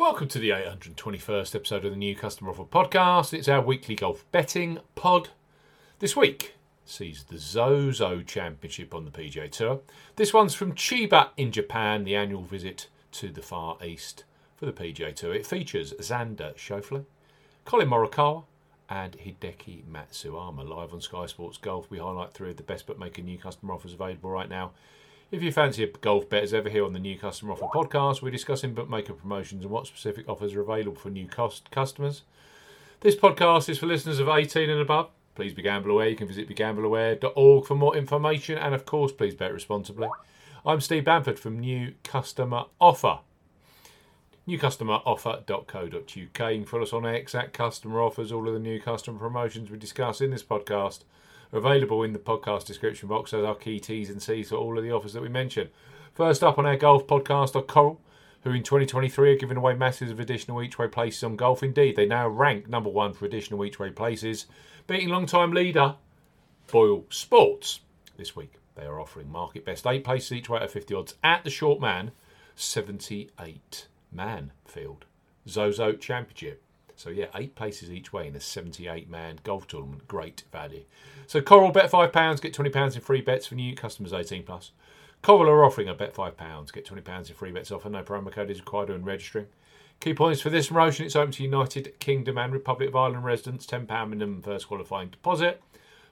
Welcome to the 821st episode of the New Customer Offer Podcast. It's our weekly golf betting pod. This week sees the Zozo Championship on the PGA Tour. This one's from Chiba in Japan, the annual visit to the Far East for the PGA Tour. It features Xander Schauffele, Collin Morikawa, and Hideki Matsuyama. Live on Sky Sports Golf, we highlight three of the best bookmaker new customer offers available right now if you fancy a golf bet as ever here on the New Customer Offer podcast, we're discussing bookmaker promotions and what specific offers are available for new cost customers. This podcast is for listeners of 18 and above. Please be gamble aware. You can visit begambleaware.org for more information and, of course, please bet responsibly. I'm Steve Bamford from New Customer Offer. NewCustomeroffer.co.uk. You can follow us on X at Customer Offers. All of the new customer promotions we discuss in this podcast available in the podcast description box as our key T's and C's for all of the offers that we mention. First up on our golf podcast are Coral, who in 2023 are giving away masses of additional each way places on golf. Indeed, they now rank number one for additional each way places, beating long-time leader Boyle Sports this week. They are offering market best eight places each way at 50 odds at the short man 78 man field. Zozo Championship. So yeah, eight places each way in a 78 man golf tournament. Great value. So Coral bet five pounds, get twenty pounds in free bets for new customers 18 plus. Coral are offering a bet five pounds, get twenty pounds in free bets offer. No promo code is required when registering. Key points for this promotion: it's open to United Kingdom and Republic of Ireland residents. Ten pound minimum first qualifying deposit.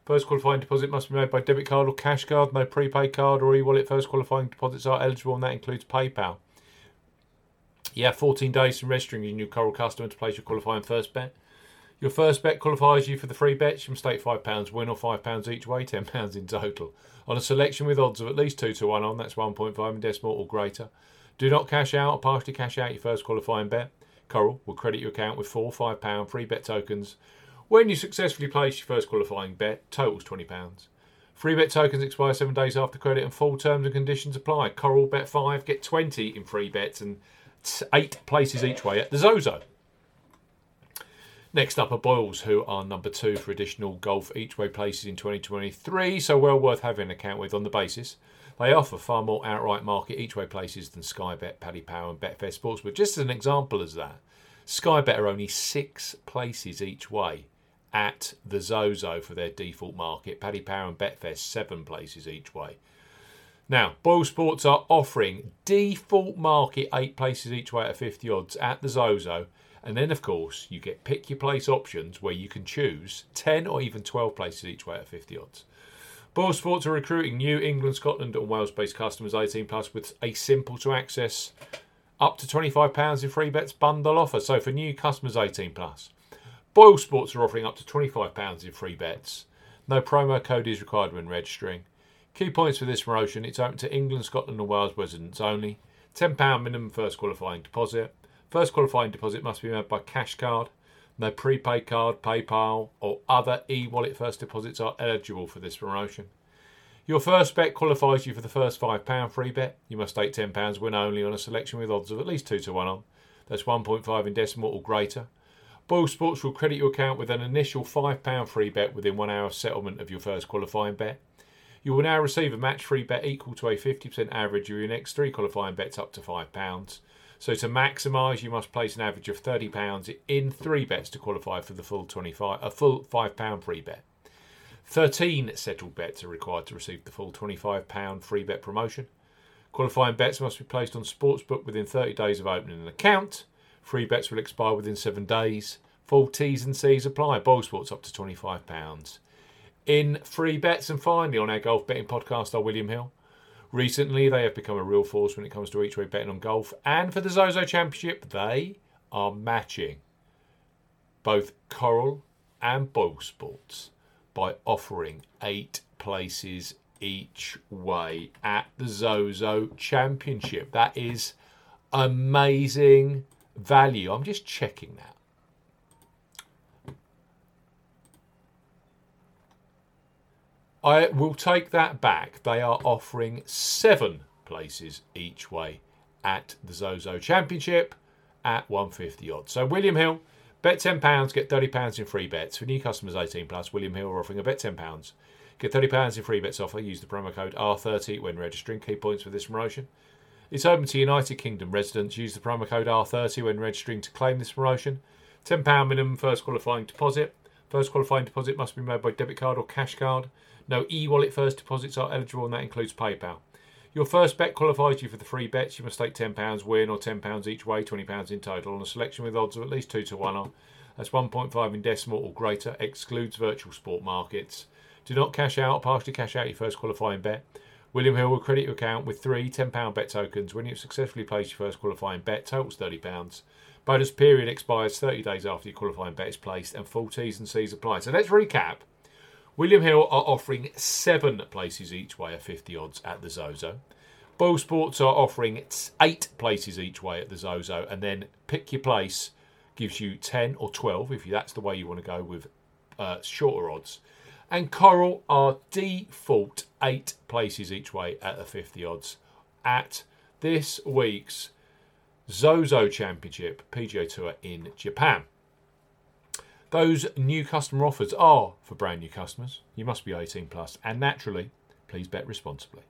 First qualifying deposit must be made by debit card or cash card. No prepaid card or e-wallet. First qualifying deposits are eligible, and that includes PayPal. You have 14 days from registering your new Coral customer to place your qualifying first bet. Your first bet qualifies you for the free bets. from stake £5 win or £5 each way, £10 in total. On a selection with odds of at least 2 to 1 on, that's 1.5 in decimal or greater. Do not cash out or partially cash out your first qualifying bet. Coral will credit your account with four £5 free bet tokens. When you successfully place your first qualifying bet, totals £20. Free bet tokens expire seven days after credit and full terms and conditions apply. Coral bet 5, get 20 in free bets and eight places each way at the Zozo. Next up are Boyles, who are number two for additional golf each way places in 2023, so well worth having an account with on the basis. They offer far more outright market each way places than Sky Bet, Paddy Power, and Betfair Sports. But just as an example as that, Sky Bet are only six places each way at the Zozo for their default market. Paddy Power and Betfair seven places each way. Now, Boyle Sports are offering default market eight places each way at 50 odds at the Zozo. And then, of course, you get pick your place options where you can choose 10 or even 12 places each way at 50 odds. Boyle Sports are recruiting new England, Scotland, and Wales based customers 18 plus with a simple to access up to £25 in free bets bundle offer. So for new customers 18 plus, Boyle Sports are offering up to £25 in free bets. No promo code is required when registering. Key points for this promotion it's open to England, Scotland, and Wales residents only. £10 minimum first qualifying deposit. First qualifying deposit must be made by cash card. No prepaid card, PayPal, or other e wallet first deposits are eligible for this promotion. Your first bet qualifies you for the first £5 free bet. You must stake £10 win only on a selection with odds of at least 2 to 1 on. That's 1.5 in decimal or greater. Boyle Sports will credit your account with an initial £5 free bet within one hour of settlement of your first qualifying bet. You will now receive a match free bet equal to a 50% average of your next three qualifying bets up to £5. So to maximise, you must place an average of £30 in three bets to qualify for the full 25 a full £5 free bet. 13 settled bets are required to receive the full £25 free bet promotion. Qualifying bets must be placed on Sportsbook within 30 days of opening an account. Free bets will expire within seven days. Full T's and C's apply. Boyle Sports up to £25 in free bets. And finally, on our golf betting podcast, are William Hill. Recently, they have become a real force when it comes to each way betting on golf. And for the Zozo Championship, they are matching both Coral and Boyle Sports by offering eight places each way at the Zozo Championship. That is amazing value. I'm just checking that. I will take that back. They are offering seven places each way at the Zozo Championship at 150 odds. So William Hill, bet £10, get £30 in free bets. For new customers 18 plus, William Hill are offering a bet £10. Get £30 in free bets offer. Use the promo code R30 when registering. Key points for this promotion. It's open to United Kingdom residents. Use the promo code R30 when registering to claim this promotion. £10 minimum first qualifying deposit. First qualifying deposit must be made by debit card or cash card. No e wallet first deposits are eligible, and that includes PayPal. Your first bet qualifies you for the free bets. You must stake £10 win or £10 each way, £20 in total, on a selection with odds of at least 2 to 1 on. That's 1.5 in decimal or greater, excludes virtual sport markets. Do not cash out or partially cash out your first qualifying bet. William Hill will credit your account with three £10 bet tokens when you've successfully place your first qualifying bet, totals £30. Bonus period expires 30 days after your qualifying bet is placed, and full T's and C's apply. So let's recap. William Hill are offering seven places each way at 50 odds at the Zozo. Boyle Sports are offering eight places each way at the Zozo, and then pick your place gives you 10 or 12 if that's the way you want to go with uh, shorter odds. And Coral are default eight places each way at the 50 odds at this week's Zozo Championship PGA Tour in Japan. Those new customer offers are for brand new customers. You must be 18 plus, and naturally, please bet responsibly.